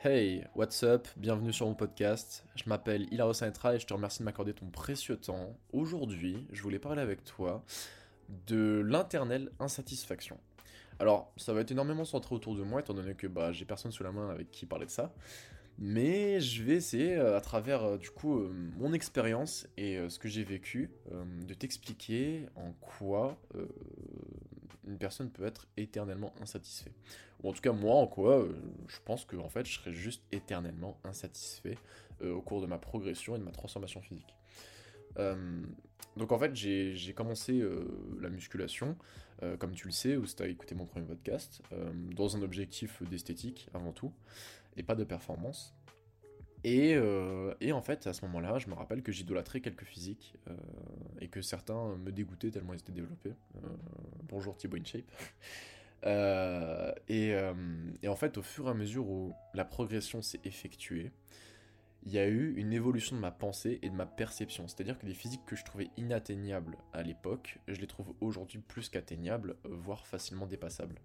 Hey, what's up? Bienvenue sur mon podcast. Je m'appelle Hilaro Sanetra et je te remercie de m'accorder ton précieux temps. Aujourd'hui, je voulais parler avec toi de l'internelle insatisfaction. Alors, ça va être énormément centré autour de moi, étant donné que bah, j'ai personne sous la main avec qui parler de ça. Mais je vais essayer, euh, à travers euh, du coup euh, mon expérience et ce que j'ai vécu, de t'expliquer en quoi une personne peut être éternellement insatisfait. Ou en tout cas moi, en quoi je pense que en fait je serais juste éternellement insatisfait au cours de ma progression et de ma transformation physique. donc en fait j'ai commencé la musculation, comme tu le sais, ou si tu as écouté mon premier podcast, dans un objectif d'esthétique avant tout et pas de performance. Et, euh, et, en fait, à ce moment-là, je me rappelle que j'idolâtrais quelques physiques euh, et que certains me dégoûtaient tellement ils étaient développés. Euh, bonjour Thibaut InShape. et, et, en fait, au fur et à mesure où la progression s'est effectuée, il y a eu une évolution de ma pensée et de ma perception. C'est-à-dire que les physiques que je trouvais inatteignables à l'époque, je les trouve aujourd'hui plus qu'atteignables, voire facilement dépassables.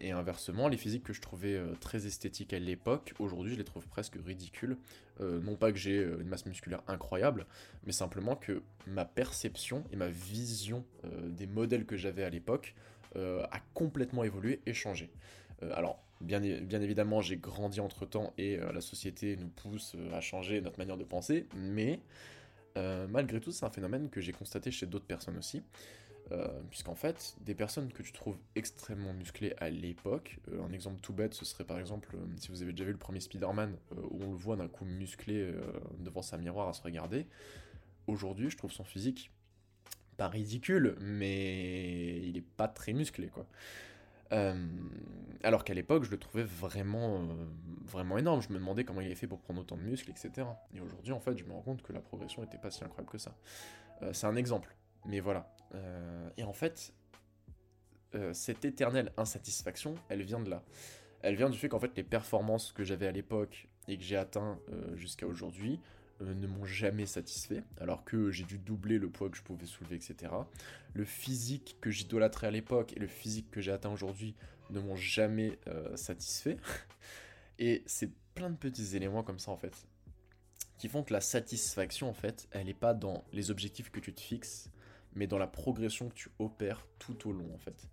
Et inversement, les physiques que je trouvais euh, très esthétiques à l'époque, aujourd'hui je les trouve presque ridicules. Euh, non pas que j'ai euh, une masse musculaire incroyable, mais simplement que ma perception et ma vision des modèles que j'avais à l'époque a complètement évolué et changé. alors, bien, bien évidemment, j'ai grandi entre temps et la société nous pousse à changer notre manière de penser, mais malgré tout, c'est un phénomène que j'ai constaté chez d'autres personnes aussi. Euh, puisqu'en fait, des personnes que tu trouves extrêmement musclées à l'époque, euh, un exemple tout bête, ce serait par exemple, euh, si vous avez déjà vu le premier Spider-Man, où on le voit d'un coup musclé devant sa miroir à se regarder, aujourd'hui, je trouve son physique pas ridicule, mais il est pas très musclé, quoi. alors qu'à l'époque, je le trouvais vraiment, vraiment énorme. Je me demandais comment il avait fait pour prendre autant de muscles, etc. Et aujourd'hui, en fait, je me rends compte que la progression n'était pas si incroyable que ça. c'est un exemple. Mais voilà. Euh, et en fait, euh, cette éternelle insatisfaction, elle vient de là. Elle vient du fait qu'en fait, les performances que j'avais à l'époque et que j'ai atteint euh, jusqu'à aujourd'hui ne m'ont jamais satisfait, alors que j'ai dû doubler le poids que je pouvais soulever, etc. Le physique que j'idolâtrais à l'époque et le physique que j'ai atteint aujourd'hui ne m'ont jamais satisfait. et c'est plein de petits éléments comme ça, en fait, qui font que la satisfaction, en fait, elle n'est pas dans les objectifs que tu te fixes, mais dans la progression que tu opères tout au long en fait.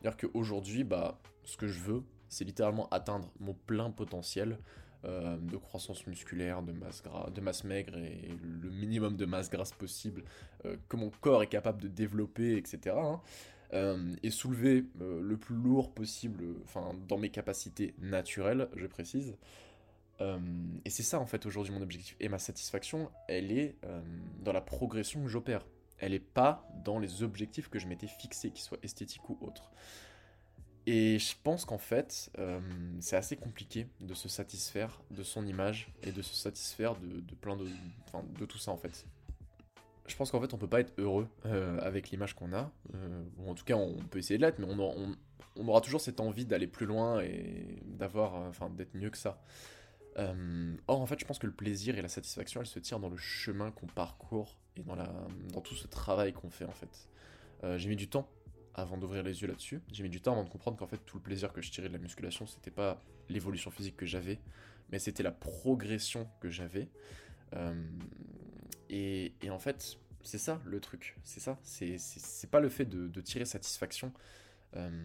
C'est-à-dire qu'aujourd'hui, bah, ce que je veux, c'est littéralement atteindre mon plein potentiel euh, de croissance musculaire, de masse, gras, de masse maigre et le minimum de masse grasse possible euh, que mon corps est capable de développer, etc. Hein. Euh, et soulever le plus lourd possible, enfin dans mes capacités naturelles, je précise. et c'est ça en fait aujourd'hui mon objectif. Et ma satisfaction, elle est dans la progression que j'opère elle n'est pas dans les objectifs que je m'étais fixés, qu'ils soient esthétiques ou autres. Et je pense qu'en fait, euh, c'est assez compliqué de se satisfaire de son image et de se satisfaire de, plein de, de tout ça en fait. Je pense qu'en fait, on peut pas être heureux euh, avec l'image qu'on a. Euh, ou en tout cas, on peut essayer de l'être, mais on, on, aura toujours cette envie d'aller plus loin et d'avoir, enfin, d'être mieux que ça. or, en fait, je pense que le plaisir et la satisfaction, elles se tirent dans le chemin qu'on parcourt et dans, tout ce travail qu'on fait en fait. Euh, j'ai mis du temps avant d'ouvrir les yeux là-dessus. J'ai mis du temps avant de comprendre qu'en fait tout le plaisir que je tirais de la musculation, c'était pas l'évolution physique que j'avais, mais c'était la progression que j'avais. Euh, et, en fait, c'est ça le truc. C'est ça. C'est pas le fait de, de tirer satisfaction euh,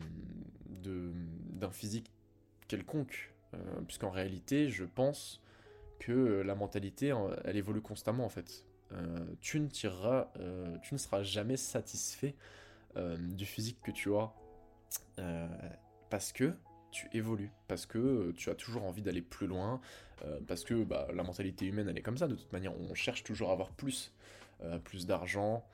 d'un physique quelconque. Puisqu'en réalité, je pense que la mentalité, elle évolue constamment en fait. Euh, tu ne tireras, euh, tu ne seras jamais satisfait euh, du physique que tu as parce que tu évolues, parce que tu as toujours envie d'aller plus loin, parce que bah, la mentalité humaine elle est comme ça, de toute manière on cherche toujours à avoir plus, plus d'argent,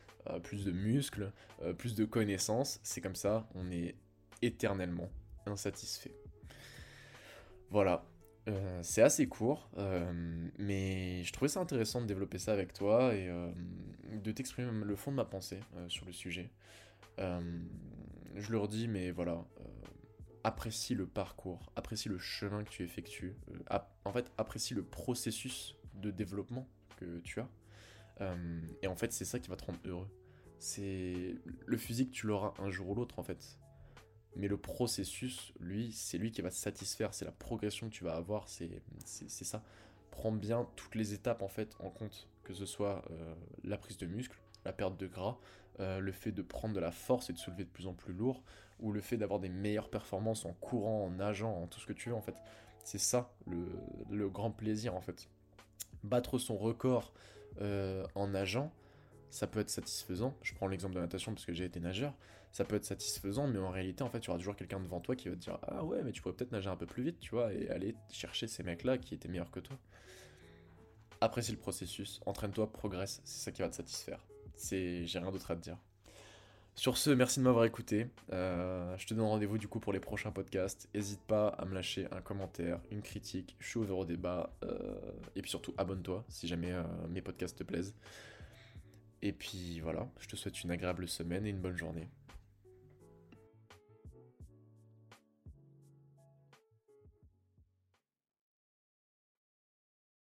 plus de muscles, plus de connaissances, c'est comme ça, on est éternellement insatisfait. Voilà, euh, c'est assez court, euh, mais je trouvais ça intéressant de développer ça avec toi et euh, de t'exprimer le fond de ma pensée sur le sujet. je le redis, mais voilà, apprécie le parcours, apprécie le chemin que tu effectues, en fait, apprécie le processus de développement que tu as. et en fait, c'est ça qui va te rendre heureux. C'est le physique, tu l'auras un jour ou l'autre, en fait. Mais le processus, lui, c'est lui qui va te satisfaire, c'est la progression que tu vas avoir, c'est ça. Prends bien toutes les étapes en fait en compte, que ce soit euh, la prise de muscle, la perte de gras, euh, le fait de prendre de la force et de soulever de plus en plus lourd, ou le fait d'avoir des meilleures performances en courant, en nageant, en tout ce que tu veux en fait. C'est ça le, grand plaisir en fait. Battre son record euh, en nageant, ça peut être satisfaisant. Je prends l'exemple de la natation parce que j'ai été nageur. Ça peut être satisfaisant, mais en réalité, en fait, tu auras toujours quelqu'un devant toi qui va te dire Ah ouais, mais tu pourrais peut-être nager un peu plus vite, tu vois, et aller chercher ces mecs-là qui étaient meilleurs que toi. Apprécie le processus, entraîne-toi, progresse, c'est ça qui va te satisfaire. C'est, j'ai rien d'autre à te dire. Sur ce, merci de m'avoir écouté. Euh, je te donne rendez-vous du coup pour les prochains podcasts. N'hésite pas à me lâcher un commentaire, une critique. Je suis ouvert au débat. Euh, et puis surtout, abonne-toi si jamais euh, mes podcasts te plaisent. Et puis voilà, je te souhaite une agréable semaine et une bonne journée.